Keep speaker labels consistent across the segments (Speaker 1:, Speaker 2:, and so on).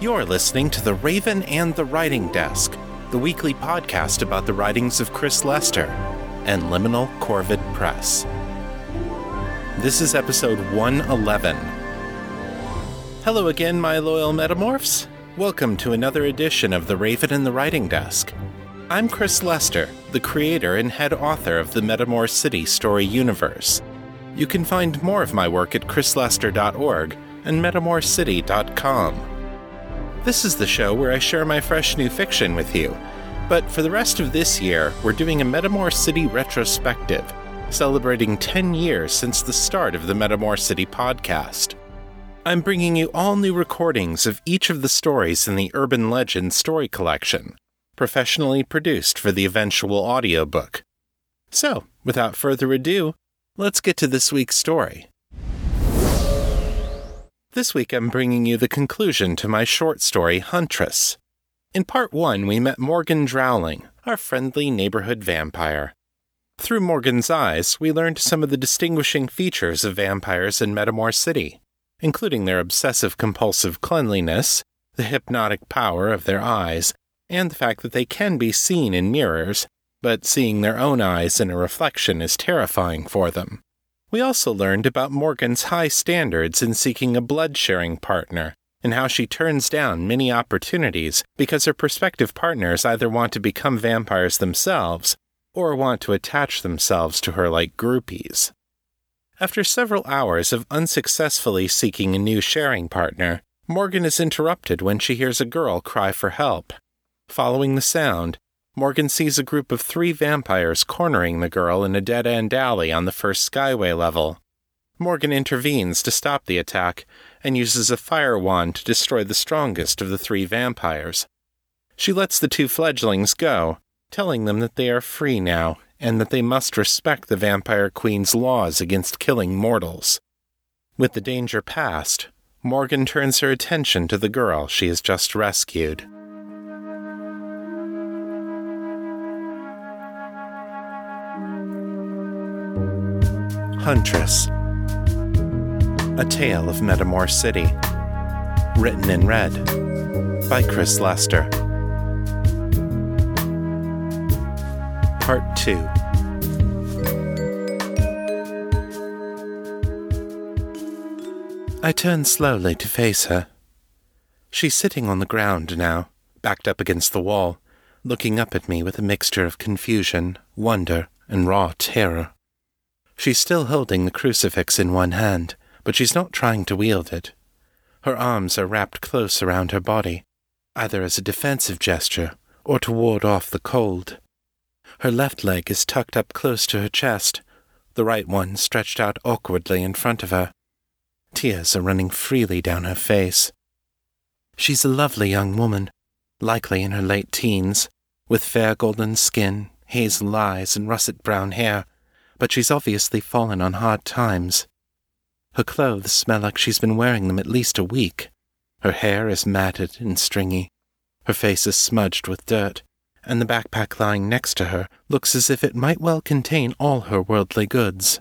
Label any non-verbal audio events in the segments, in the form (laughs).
Speaker 1: You're listening to The Raven and the Writing Desk, the weekly podcast about the writings of Chris Lester and Liminal Corvid Press. This is episode 111. Hello again, my loyal metamorphs. Welcome to another edition of The Raven and the Writing Desk. I'm Chris Lester, the creator and head author of the Metamor City story universe. You can find more of my work at chrislester.org and metamorcity.com. This is the show where I share my fresh new fiction with you. But for the rest of this year, we're doing a Metamor City retrospective, celebrating 10 years since the start of the Metamor City podcast. I'm bringing you all new recordings of each of the stories in the Urban Legend story collection, professionally produced for the eventual audiobook. So, without further ado, let's get to this week's story. This week I'm bringing you the conclusion to my short story, Huntress. In part one, we met Morgan Drowling, our friendly neighborhood vampire. Through Morgan's eyes, we learned some of the distinguishing features of vampires in Metamor City, including their obsessive compulsive cleanliness, the hypnotic power of their eyes, and the fact that they can be seen in mirrors, but seeing their own eyes in a reflection is terrifying for them. We also learned about Morgan's high standards in seeking a blood sharing partner and how she turns down many opportunities because her prospective partners either want to become vampires themselves or want to attach themselves to her like groupies. After several hours of unsuccessfully seeking a new sharing partner, Morgan is interrupted when she hears a girl cry for help. Following the sound, Morgan sees a group of three vampires cornering the girl in a dead end alley on the first skyway level. Morgan intervenes to stop the attack and uses a fire wand to destroy the strongest of the three vampires. She lets the two fledglings go, telling them that they are free now and that they must respect the vampire queen's laws against killing mortals. With the danger past, Morgan turns her attention to the girl she has just rescued. Huntress A Tale of Metamor City. Written in red by Chris Lester. Part 2 I turn slowly to face her. She's sitting on the ground now, backed up against the wall, looking up at me with a mixture of confusion, wonder, and raw terror. She's still holding the crucifix in one hand, but she's not trying to wield it. Her arms are wrapped close around her body, either as a defensive gesture or to ward off the cold. Her left leg is tucked up close to her chest, the right one stretched out awkwardly in front of her. Tears are running freely down her face. She's a lovely young woman, likely in her late teens, with fair golden skin, hazel eyes, and russet brown hair but she's obviously fallen on hard times. Her clothes smell like she's been wearing them at least a week. Her hair is matted and stringy. Her face is smudged with dirt, and the backpack lying next to her looks as if it might well contain all her worldly goods.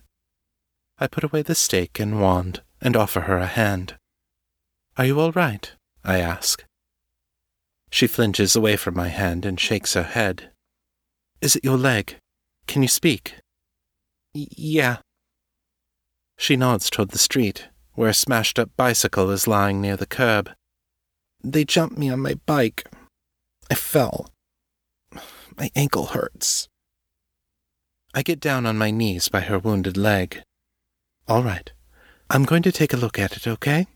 Speaker 1: I put away the stake and wand and offer her a hand. Are you all right? I ask. She flinches away from my hand and shakes her head. Is it your leg? Can you speak? Yeah. She nods toward the street, where a smashed up bicycle is lying near the curb. They jumped me on my bike. I fell. My ankle hurts. I get down on my knees by her wounded leg. All right. I'm going to take a look at it, okay?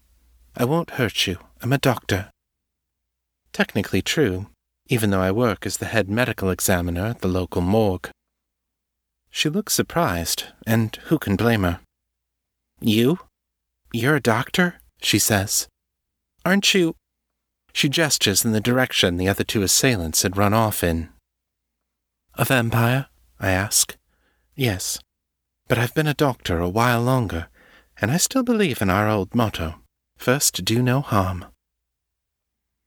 Speaker 1: I won't hurt you. I'm a doctor. Technically true, even though I work as the head medical examiner at the local morgue. She looks surprised, and who can blame her? You? You're a doctor? she says. Aren't you? She gestures in the direction the other two assailants had run off in. A vampire? I ask. Yes, but I've been a doctor a while longer, and I still believe in our old motto first do no harm.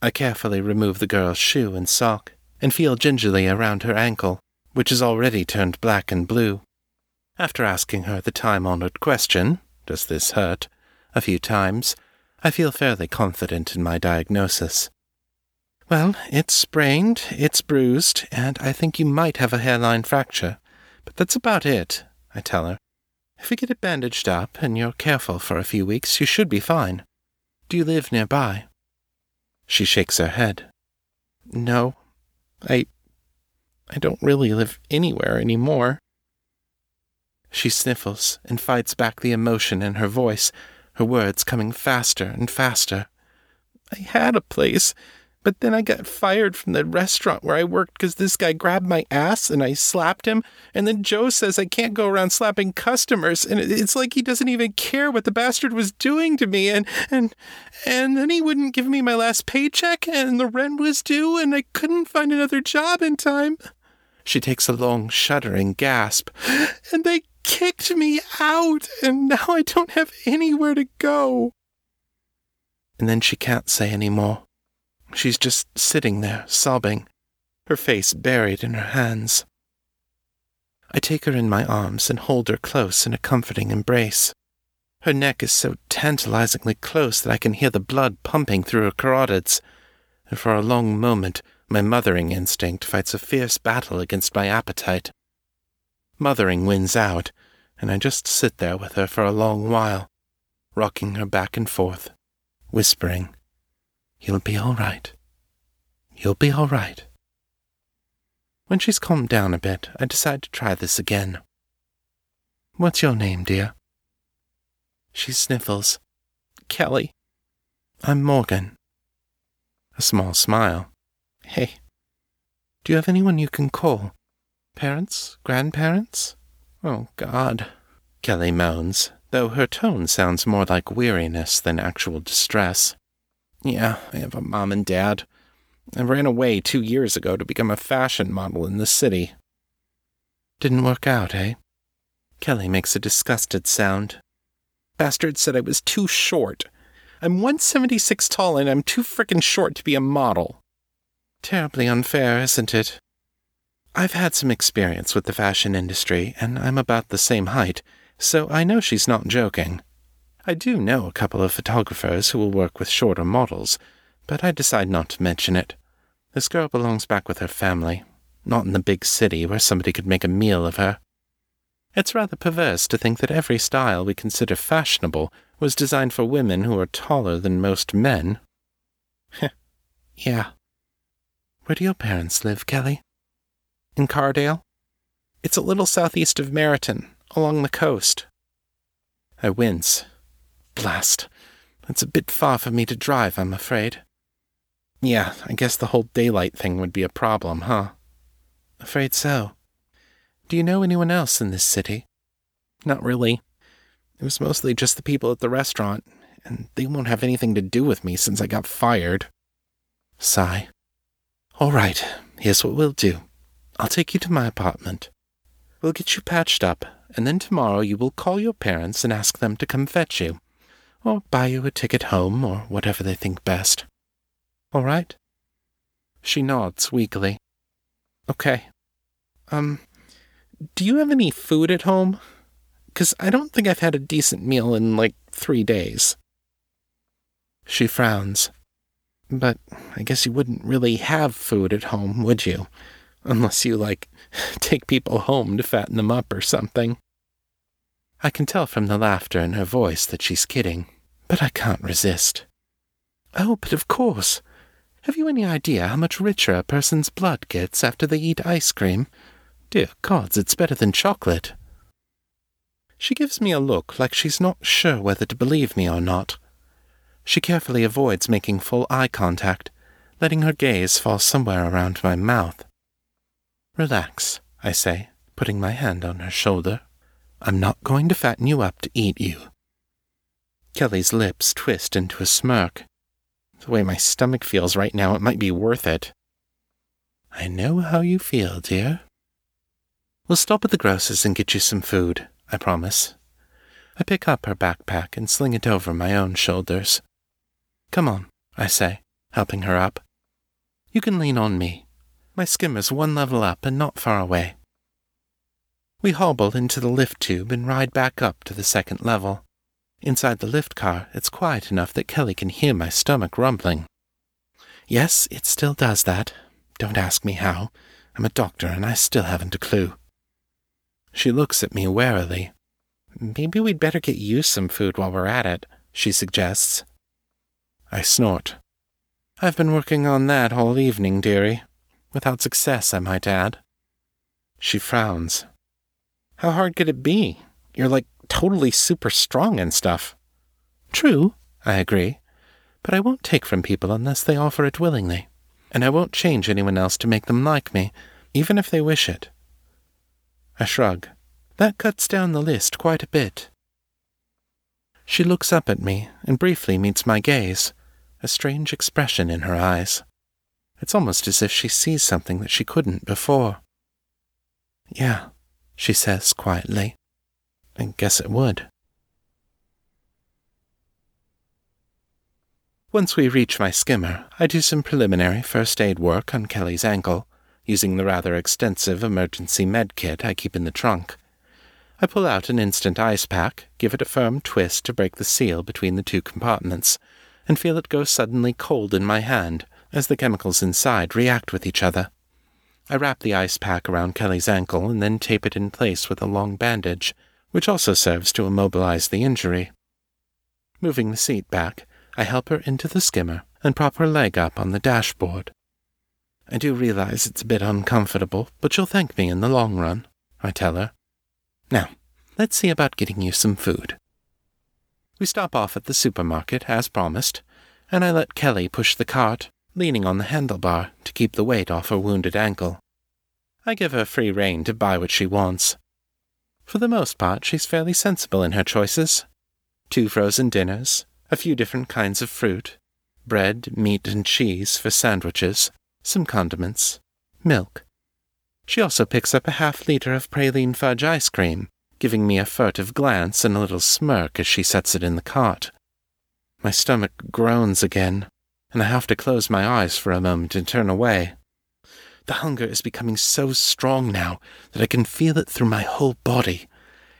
Speaker 1: I carefully remove the girl's shoe and sock and feel gingerly around her ankle which is already turned black and blue. After asking her the time honored question, Does this hurt? a few times, I feel fairly confident in my diagnosis. Well, it's sprained, it's bruised, and I think you might have a hairline fracture. But that's about it, I tell her. If we get it bandaged up and you're careful for a few weeks, you should be fine. Do you live nearby? She shakes her head. No, I. I don't really live anywhere anymore. She sniffles and fights back the emotion in her voice, her words coming faster and faster. I had a place, but then I got fired from the restaurant where I worked because this guy grabbed my ass and I slapped him. And then Joe says I can't go around slapping customers. And it's like he doesn't even care what the bastard was doing to me. And, and, and then he wouldn't give me my last paycheck and the rent was due and I couldn't find another job in time. She takes a long, shuddering gasp. And they kicked me out and now I don't have anywhere to go. And then she can't say any more. She's just sitting there, sobbing, her face buried in her hands. I take her in my arms and hold her close in a comforting embrace. Her neck is so tantalizingly close that I can hear the blood pumping through her carotids, and for a long moment my mothering instinct fights a fierce battle against my appetite. Mothering wins out, and I just sit there with her for a long while, rocking her back and forth, whispering, You'll be all right. You'll be all right. When she's calmed down a bit, I decide to try this again. What's your name, dear? She sniffles. Kelly. I'm Morgan. A small smile. Hey, do you have anyone you can call? Parents? Grandparents? Oh, God. Kelly moans, though her tone sounds more like weariness than actual distress. Yeah, I have a mom and dad. I ran away two years ago to become a fashion model in the city. Didn't work out, eh? Kelly makes a disgusted sound. Bastard said I was too short. I'm 176 tall and I'm too frickin' short to be a model. Terribly unfair, isn't it? I've had some experience with the fashion industry, and I'm about the same height, so I know she's not joking. I do know a couple of photographers who will work with shorter models, but I decide not to mention it. This girl belongs back with her family, not in the big city where somebody could make a meal of her. It's rather perverse to think that every style we consider fashionable was designed for women who are taller than most men. (laughs) yeah. Where do your parents live, Kelly? In Cardale? It's a little southeast of Meriton, along the coast. I wince. Blast. That's a bit far for me to drive, I'm afraid. Yeah, I guess the whole daylight thing would be a problem, huh? Afraid so. Do you know anyone else in this city? Not really. It was mostly just the people at the restaurant, and they won't have anything to do with me since I got fired. Sigh. All right, here's what we'll do. I'll take you to my apartment. We'll get you patched up, and then tomorrow you will call your parents and ask them to come fetch you or buy you a ticket home, or whatever they think best. All right? She nods weakly. Okay. Um, do you have any food at home? Because I don't think I've had a decent meal in like three days. She frowns. But I guess you wouldn't really have food at home, would you? Unless you, like, (laughs) take people home to fatten them up or something. I can tell from the laughter in her voice that she's kidding but I can't resist. Oh, but of course. Have you any idea how much richer a person's blood gets after they eat ice cream? Dear gods, it's better than chocolate. She gives me a look like she's not sure whether to believe me or not. She carefully avoids making full eye contact, letting her gaze fall somewhere around my mouth. Relax, I say, putting my hand on her shoulder. I'm not going to fatten you up to eat you. Kelly's lips twist into a smirk. The way my stomach feels right now, it might be worth it. I know how you feel, dear. We'll stop at the grocer's and get you some food, I promise. I pick up her backpack and sling it over my own shoulders. Come on, I say, helping her up. You can lean on me. My skimmer's one level up and not far away. We hobble into the lift tube and ride back up to the second level. Inside the lift car, it's quiet enough that Kelly can hear my stomach rumbling. Yes, it still does that. Don't ask me how. I'm a doctor and I still haven't a clue. She looks at me warily. Maybe we'd better get you some food while we're at it, she suggests. I snort. I've been working on that all evening, dearie. Without success, I might add. She frowns. How hard could it be? You're like totally super strong and stuff. True, I agree, but I won't take from people unless they offer it willingly, and I won't change anyone else to make them like me, even if they wish it. I shrug. That cuts down the list quite a bit. She looks up at me and briefly meets my gaze, a strange expression in her eyes. It's almost as if she sees something that she couldn't before. Yeah, she says quietly. I guess it would. Once we reach my skimmer, I do some preliminary first aid work on Kelly's ankle, using the rather extensive emergency med kit I keep in the trunk. I pull out an instant ice pack, give it a firm twist to break the seal between the two compartments, and feel it go suddenly cold in my hand as the chemicals inside react with each other. I wrap the ice pack around Kelly's ankle and then tape it in place with a long bandage, which also serves to immobilize the injury. Moving the seat back, I help her into the skimmer and prop her leg up on the dashboard. I do realize it's a bit uncomfortable, but you'll thank me in the long run, I tell her. Now, let's see about getting you some food. We stop off at the supermarket, as promised, and I let Kelly push the cart, leaning on the handlebar to keep the weight off her wounded ankle. I give her free rein to buy what she wants. For the most part, she's fairly sensible in her choices. Two frozen dinners, a few different kinds of fruit, bread, meat, and cheese for sandwiches, some condiments, milk. She also picks up a half liter of praline fudge ice cream, giving me a furtive glance and a little smirk as she sets it in the cart. My stomach groans again, and I have to close my eyes for a moment and turn away. The hunger is becoming so strong now that I can feel it through my whole body,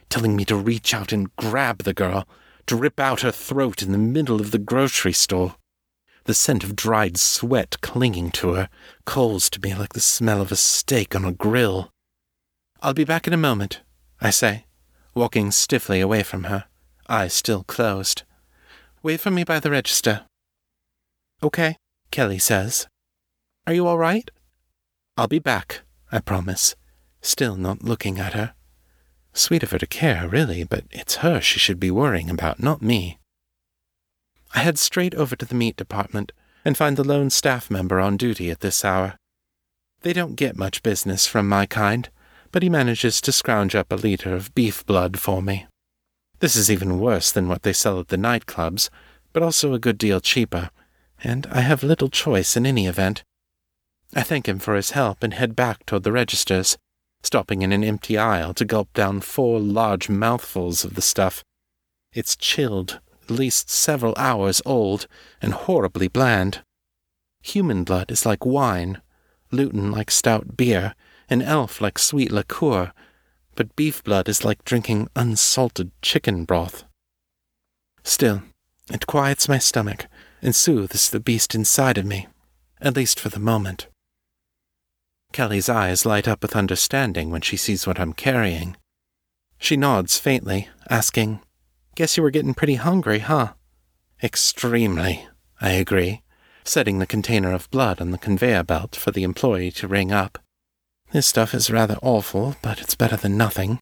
Speaker 1: telling me to reach out and grab the girl, to rip out her throat in the middle of the grocery store. The scent of dried sweat clinging to her calls to me like the smell of a steak on a grill. I'll be back in a moment, I say, walking stiffly away from her, eyes still closed. Wait for me by the register. Okay, Kelly says. Are you all right? I'll be back, I promise, still not looking at her. Sweet of her to care, really, but it's her she should be worrying about, not me. I head straight over to the meat department and find the lone staff member on duty at this hour. They don't get much business from my kind, but he manages to scrounge up a liter of beef blood for me. This is even worse than what they sell at the nightclubs, but also a good deal cheaper, and I have little choice in any event. I thank him for his help and head back toward the registers, stopping in an empty aisle to gulp down four large mouthfuls of the stuff. It's chilled, at least several hours old, and horribly bland. Human blood is like wine, Lutin like stout beer, and elf like sweet liqueur, but beef blood is like drinking unsalted chicken broth. Still, it quiets my stomach and soothes the beast inside of me, at least for the moment. Kelly's eyes light up with understanding when she sees what I'm carrying. She nods faintly, asking, Guess you were getting pretty hungry, huh? Extremely, I agree, setting the container of blood on the conveyor belt for the employee to ring up. This stuff is rather awful, but it's better than nothing.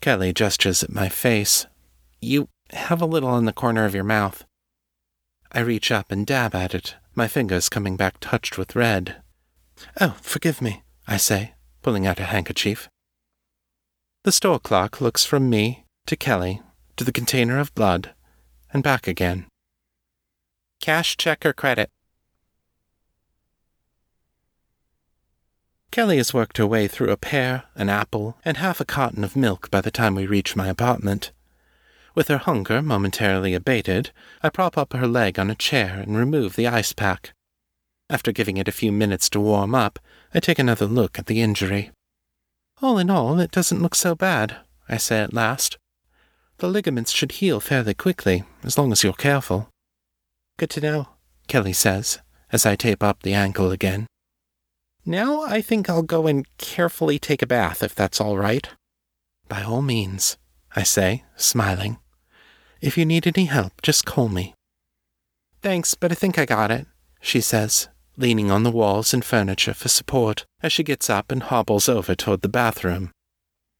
Speaker 1: Kelly gestures at my face. You have a little in the corner of your mouth. I reach up and dab at it, my fingers coming back touched with red. Oh, forgive me, I say, pulling out a handkerchief. The store clerk looks from me to Kelly to the container of blood, and back again. Cash, check, or credit? Kelly has worked her way through a pear, an apple, and half a carton of milk by the time we reach my apartment. With her hunger momentarily abated, I prop up her leg on a chair and remove the ice pack. After giving it a few minutes to warm up, I take another look at the injury. All in all, it doesn't look so bad, I say at last. The ligaments should heal fairly quickly, as long as you're careful. Good to know, Kelly says, as I tape up the ankle again. Now I think I'll go and carefully take a bath, if that's all right. By all means, I say, smiling. If you need any help, just call me. Thanks, but I think I got it, she says, leaning on the walls and furniture for support as she gets up and hobbles over toward the bathroom.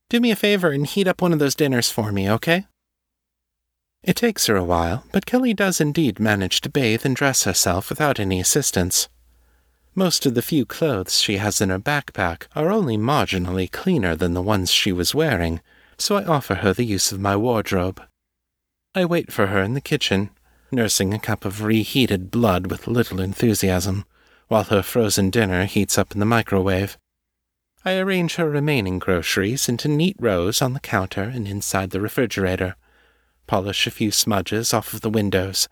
Speaker 1: Do me a favor and heat up one of those dinners for me, okay? It takes her a while, but Kelly does indeed manage to bathe and dress herself without any assistance. Most of the few clothes she has in her backpack are only marginally cleaner than the ones she was wearing, so I offer her the use of my wardrobe. I wait for her in the kitchen, nursing a cup of reheated blood with little enthusiasm, while her frozen dinner heats up in the microwave. I arrange her remaining groceries into neat rows on the counter and inside the refrigerator, polish a few smudges off of the windows,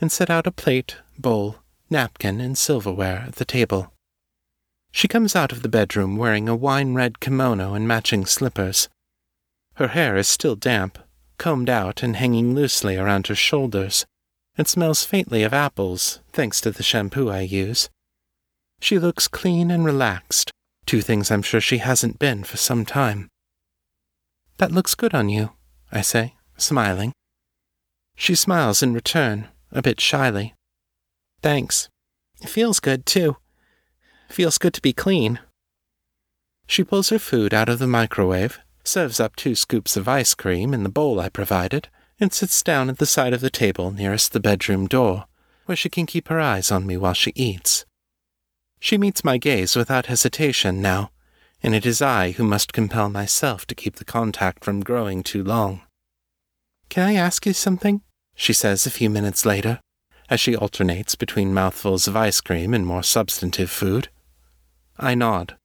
Speaker 1: and set out a plate, bowl, napkin, and silverware at the table. She comes out of the bedroom wearing a wine red kimono and matching slippers. Her hair is still damp, combed out and hanging loosely around her shoulders. It smells faintly of apples, thanks to the shampoo I use. She looks clean and relaxed, two things I'm sure she hasn't been for some time. That looks good on you, I say, smiling. She smiles in return, a bit shyly. Thanks. It feels good, too. Feels good to be clean. She pulls her food out of the microwave, serves up two scoops of ice cream in the bowl I provided, and sits down at the side of the table nearest the bedroom door, where she can keep her eyes on me while she eats. She meets my gaze without hesitation now, and it is I who must compel myself to keep the contact from growing too long. Can I ask you something? she says a few minutes later, as she alternates between mouthfuls of ice cream and more substantive food. I nod.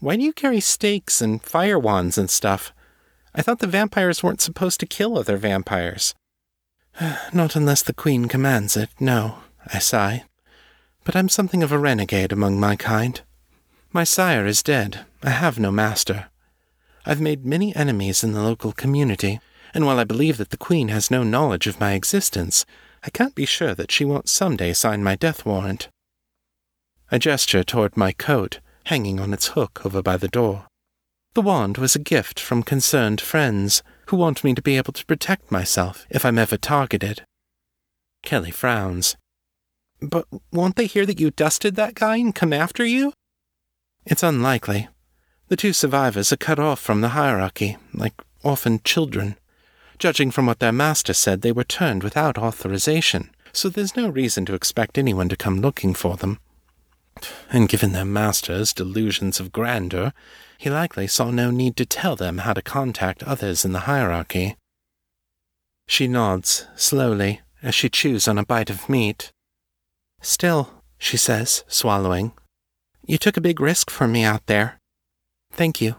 Speaker 1: Why do you carry stakes and fire wands and stuff? I thought the vampires weren't supposed to kill other vampires. (sighs) Not unless the Queen commands it, no, I sigh but I'm something of a renegade among my kind. My sire is dead. I have no master. I've made many enemies in the local community, and while I believe that the Queen has no knowledge of my existence, I can't be sure that she won't some day sign my death warrant. I gesture toward my coat, hanging on its hook over by the door. The wand was a gift from concerned friends who want me to be able to protect myself if I'm ever targeted. Kelly frowns. But won't they hear that you dusted that guy and come after you? It's unlikely. The two survivors are cut off from the hierarchy, like orphaned children. Judging from what their master said, they were turned without authorization, so there's no reason to expect anyone to come looking for them. And given their master's delusions of grandeur, he likely saw no need to tell them how to contact others in the hierarchy. She nods, slowly, as she chews on a bite of meat. Still, she says, swallowing, you took a big risk for me out there. Thank you.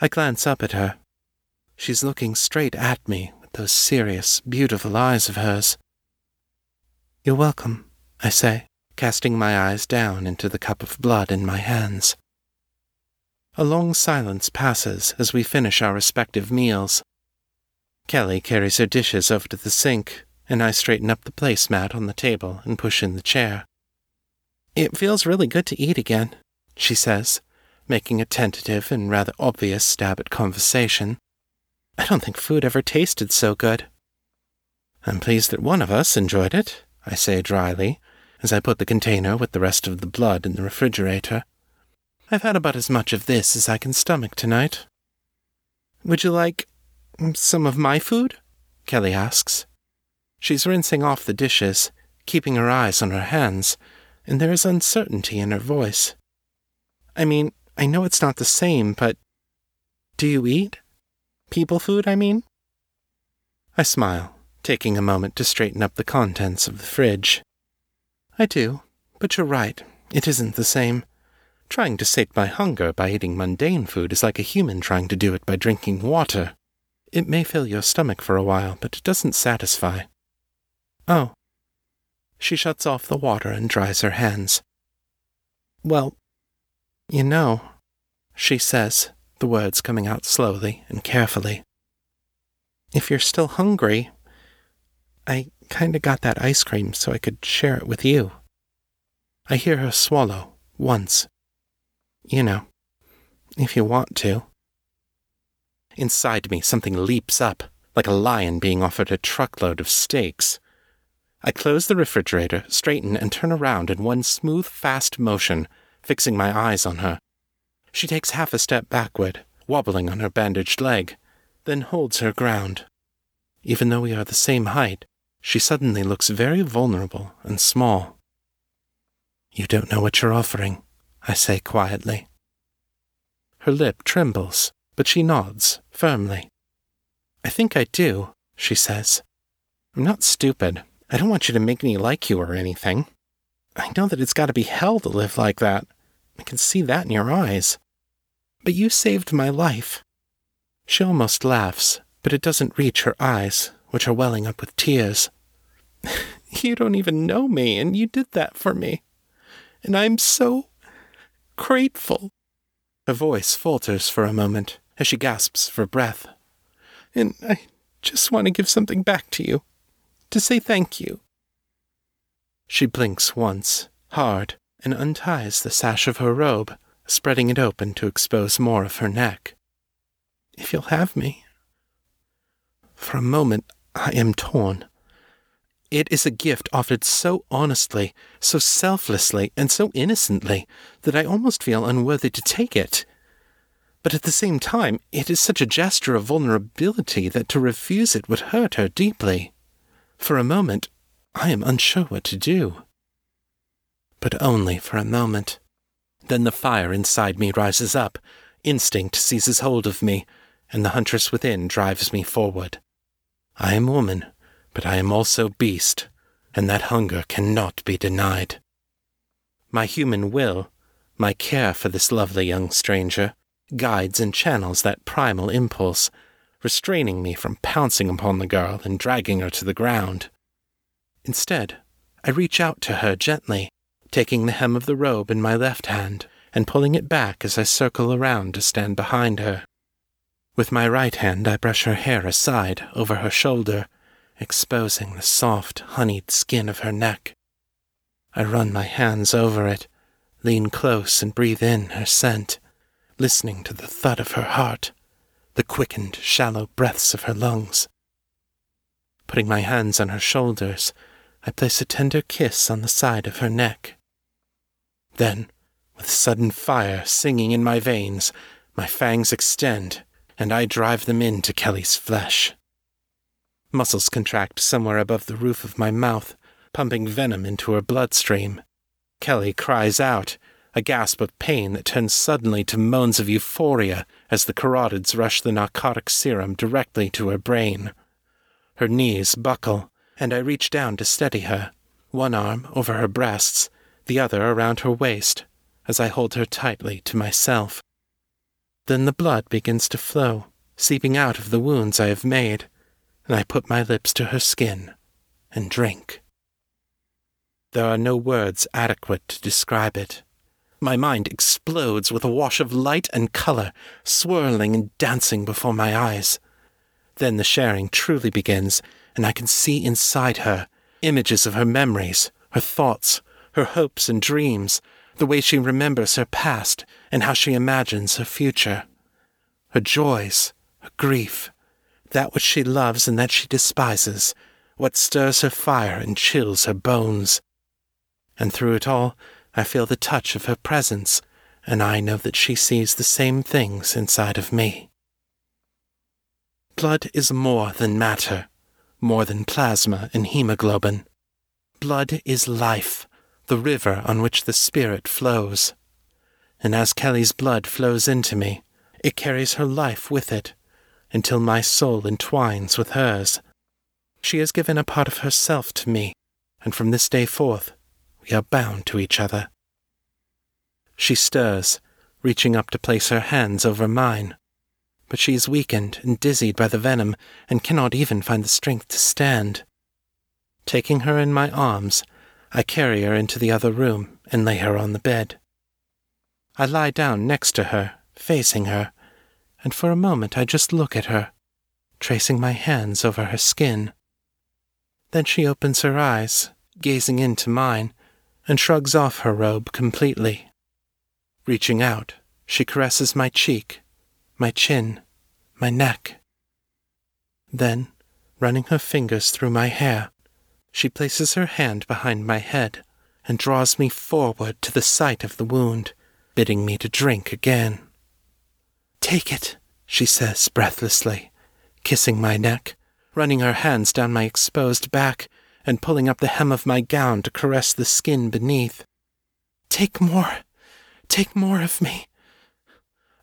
Speaker 1: I glance up at her. She's looking straight at me with those serious, beautiful eyes of hers. You're welcome, I say, casting my eyes down into the cup of blood in my hands. A long silence passes as we finish our respective meals. Kelly carries her dishes over to the sink, and I straighten up the placemat on the table and push in the chair. It feels really good to eat again, she says, making a tentative and rather obvious stab at conversation. I don't think food ever tasted so good. I'm pleased that one of us enjoyed it, I say dryly, as I put the container with the rest of the blood in the refrigerator. I've had about as much of this as I can stomach tonight. Would you like some of my food? Kelly asks. She's rinsing off the dishes, keeping her eyes on her hands, and there is uncertainty in her voice. I mean, I know it's not the same, but do you eat? People food, I mean? I smile, taking a moment to straighten up the contents of the fridge. I do, but you're right, it isn't the same. Trying to sate my hunger by eating mundane food is like a human trying to do it by drinking water. It may fill your stomach for a while, but it doesn't satisfy. Oh. She shuts off the water and dries her hands. Well, you know, she says, the words coming out slowly and carefully. If you're still hungry, I kinda got that ice cream so I could share it with you. I hear her swallow once. You know, if you want to. Inside me, something leaps up, like a lion being offered a truckload of steaks. I close the refrigerator, straighten, and turn around in one smooth, fast motion, fixing my eyes on her. She takes half a step backward, wobbling on her bandaged leg, then holds her ground. Even though we are the same height, she suddenly looks very vulnerable and small. You don't know what you're offering, I say quietly. Her lip trembles, but she nods firmly. I think I do, she says. I'm not stupid. I don't want you to make me like you or anything. I know that it's got to be hell to live like that. I can see that in your eyes. But you saved my life. She almost laughs, but it doesn't reach her eyes, which are welling up with tears. (laughs) you don't even know me, and you did that for me. And I'm so grateful. Her voice falters for a moment as she gasps for breath. And I just want to give something back to you, to say thank you. She blinks once, hard, and unties the sash of her robe, spreading it open to expose more of her neck. If you'll have me. For a moment, I am torn. It is a gift offered so honestly, so selflessly, and so innocently that I almost feel unworthy to take it. But at the same time, it is such a gesture of vulnerability that to refuse it would hurt her deeply. For a moment, I am unsure what to do. But only for a moment. Then the fire inside me rises up, instinct seizes hold of me, and the huntress within drives me forward. I am woman, but I am also beast, and that hunger cannot be denied. My human will, my care for this lovely young stranger, guides and channels that primal impulse, restraining me from pouncing upon the girl and dragging her to the ground. Instead, I reach out to her gently, taking the hem of the robe in my left hand and pulling it back as I circle around to stand behind her. With my right hand, I brush her hair aside over her shoulder, exposing the soft, honeyed skin of her neck. I run my hands over it, lean close and breathe in her scent, listening to the thud of her heart, the quickened, shallow breaths of her lungs. Putting my hands on her shoulders, I place a tender kiss on the side of her neck. Then, with sudden fire singing in my veins, my fangs extend, and I drive them into Kelly's flesh. Muscles contract somewhere above the roof of my mouth, pumping venom into her bloodstream. Kelly cries out, a gasp of pain that turns suddenly to moans of euphoria as the carotids rush the narcotic serum directly to her brain. Her knees buckle, and I reach down to steady her, one arm over her breasts, the other around her waist, as I hold her tightly to myself. Then the blood begins to flow, seeping out of the wounds I have made, and I put my lips to her skin and drink. There are no words adequate to describe it. My mind explodes with a wash of light and color, swirling and dancing before my eyes. Then the sharing truly begins, and I can see inside her images of her memories, her thoughts, her hopes and dreams, the way she remembers her past and how she imagines her future. Her joys, her grief, that which she loves and that she despises, what stirs her fire and chills her bones. And through it all, I feel the touch of her presence, and I know that she sees the same things inside of me. Blood is more than matter more than plasma and hemoglobin. Blood is life, the river on which the spirit flows. And as Kelly's blood flows into me, it carries her life with it, until my soul entwines with hers. She has given a part of herself to me, and from this day forth we are bound to each other. She stirs, reaching up to place her hands over mine but she is weakened and dizzied by the venom and cannot even find the strength to stand. Taking her in my arms, I carry her into the other room and lay her on the bed. I lie down next to her, facing her, and for a moment I just look at her, tracing my hands over her skin. Then she opens her eyes, gazing into mine, and shrugs off her robe completely. Reaching out, she caresses my cheek, my chin, my neck. Then, running her fingers through my hair, she places her hand behind my head and draws me forward to the site of the wound, bidding me to drink again. Take it, she says breathlessly, kissing my neck, running her hands down my exposed back, and pulling up the hem of my gown to caress the skin beneath. Take more. Take more of me.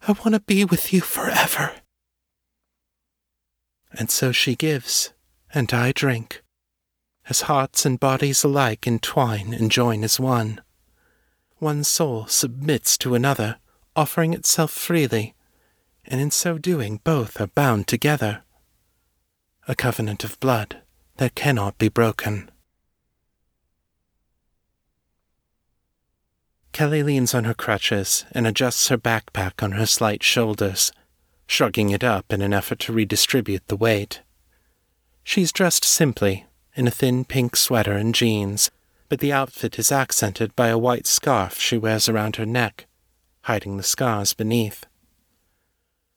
Speaker 1: I want to be with you forever. And so she gives, and I drink, as hearts and bodies alike entwine and join as one. One soul submits to another, offering itself freely, and in so doing both are bound together. A covenant of blood that cannot be broken. Kelly leans on her crutches and adjusts her backpack on her slight shoulders, shrugging it up in an effort to redistribute the weight. She's dressed simply, in a thin pink sweater and jeans, but the outfit is accented by a white scarf she wears around her neck, hiding the scars beneath.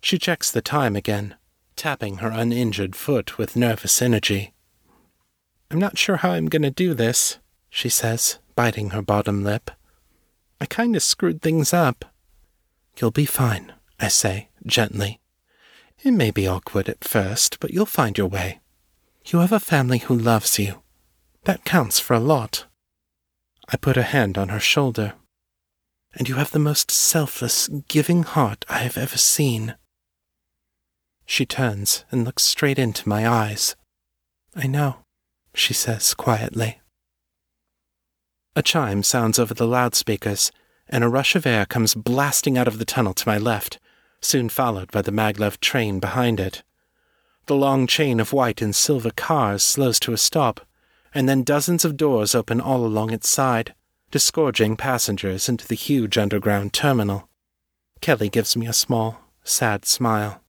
Speaker 1: She checks the time again, tapping her uninjured foot with nervous energy. I'm not sure how I'm going to do this, she says, biting her bottom lip. I kind of screwed things up. You'll be fine, I say, gently. It may be awkward at first, but you'll find your way. You have a family who loves you. That counts for a lot. I put a hand on her shoulder. And you have the most selfless, giving heart I have ever seen. She turns and looks straight into my eyes. I know, she says quietly. A chime sounds over the loudspeakers, and a rush of air comes blasting out of the tunnel to my left, soon followed by the maglev train behind it. The long chain of white and silver cars slows to a stop, and then dozens of doors open all along its side, disgorging passengers into the huge underground terminal. Kelly gives me a small, sad smile.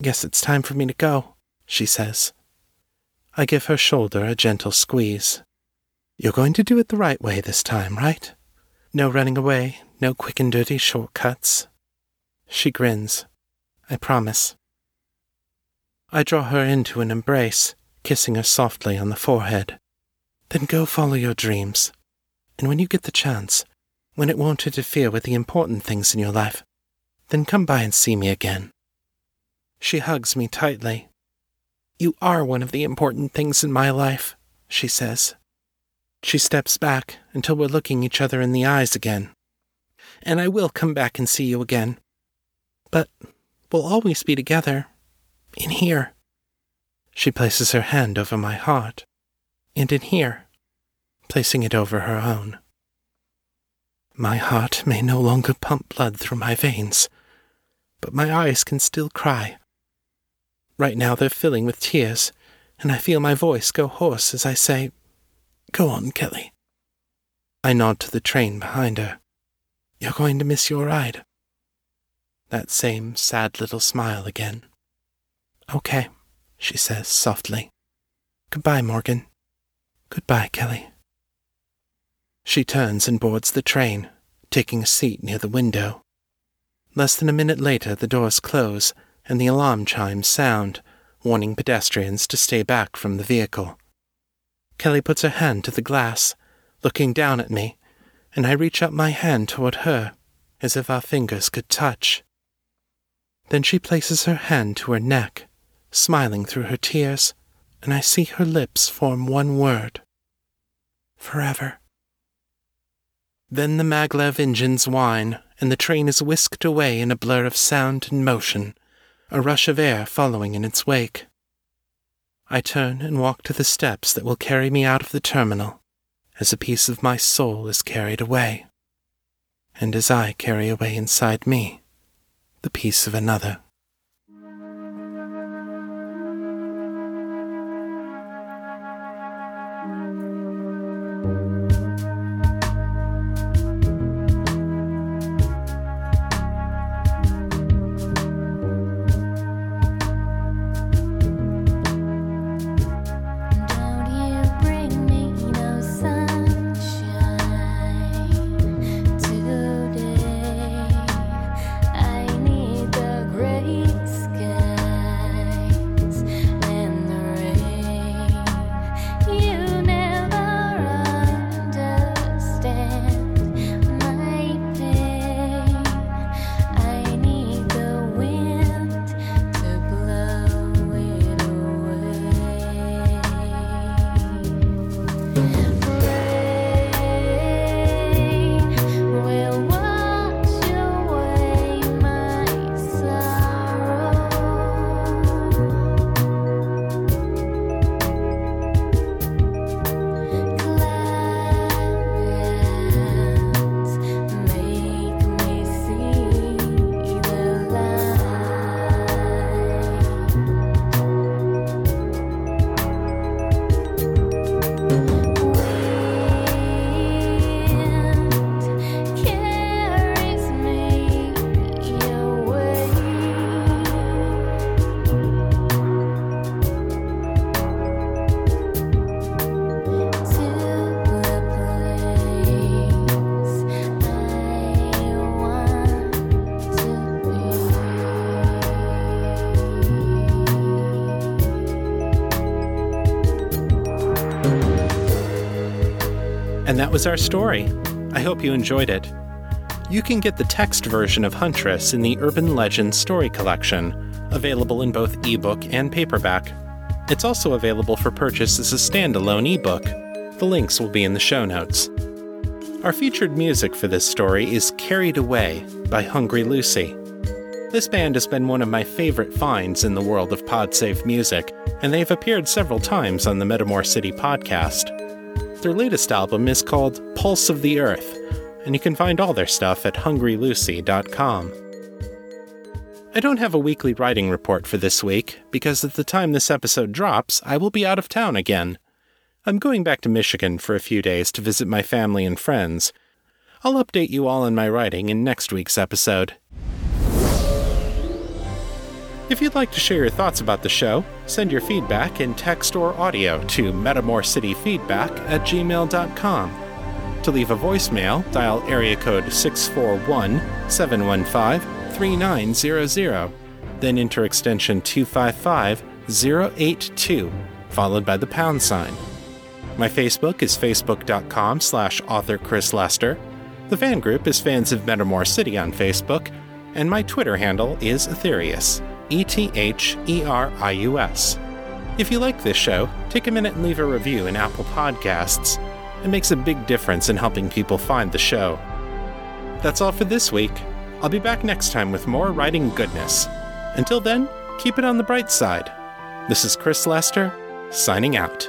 Speaker 1: Guess it's time for me to go, she says. I give her shoulder a gentle squeeze. You're going to do it the right way this time, right? No running away, no quick and dirty shortcuts. She grins. I promise. I draw her into an embrace, kissing her softly on the forehead. Then go follow your dreams. And when you get the chance, when it won't interfere with the important things in your life, then come by and see me again. She hugs me tightly. You are one of the important things in my life, she says. She steps back until we're looking each other in the eyes again. And I will come back and see you again. But we'll always be together, in here. She places her hand over my heart, and in here, placing it over her own. My heart may no longer pump blood through my veins, but my eyes can still cry. Right now they're filling with tears, and I feel my voice go hoarse as I say, Go on, Kelly. I nod to the train behind her. You're going to miss your ride. That same sad little smile again. Okay, she says softly. Goodbye, Morgan. Goodbye, Kelly. She turns and boards the train, taking a seat near the window. Less than a minute later, the doors close and the alarm chimes sound, warning pedestrians to stay back from the vehicle. Kelly puts her hand to the glass, looking down at me, and I reach out my hand toward her, as if our fingers could touch. Then she places her hand to her neck smiling through her tears, and I see her lips form one word Forever. Then the maglev engines whine, and the train is whisked away in a blur of sound and motion, a rush of air following in its wake. I turn and walk to the steps that will carry me out of the terminal, as a piece of my soul is carried away, and as I carry away inside me the piece of another. Was our story. I hope you enjoyed it. You can get the text version of Huntress in the Urban Legends Story Collection, available in both ebook and paperback. It's also available for purchase as a standalone ebook. The links will be in the show notes. Our featured music for this story is Carried Away by Hungry Lucy. This band has been one of my favorite finds in the world of PodSafe music, and they've appeared several times on the Metamor City podcast. Their latest album is called Pulse of the Earth, and you can find all their stuff at hungrylucy.com. I don't have a weekly writing report for this week because at the time this episode drops, I will be out of town again. I'm going back to Michigan for a few days to visit my family and friends. I'll update you all on my writing in next week's episode. If you'd like to share your thoughts about the show, send your feedback in text or audio to metamorcityfeedback at gmail.com. To leave a voicemail, dial area code 641 715 3900, then enter extension 255 082, followed by the pound sign. My Facebook is facebook.com slash author Chris Lester. The fan group is Fans of Metamor City on Facebook, and my Twitter handle is Etherius, E T H E R I U S. If you like this show, take a minute and leave a review in Apple Podcasts. It makes a big difference in helping people find the show. That's all for this week. I'll be back next time with more writing goodness. Until then, keep it on the bright side. This is Chris Lester, signing out.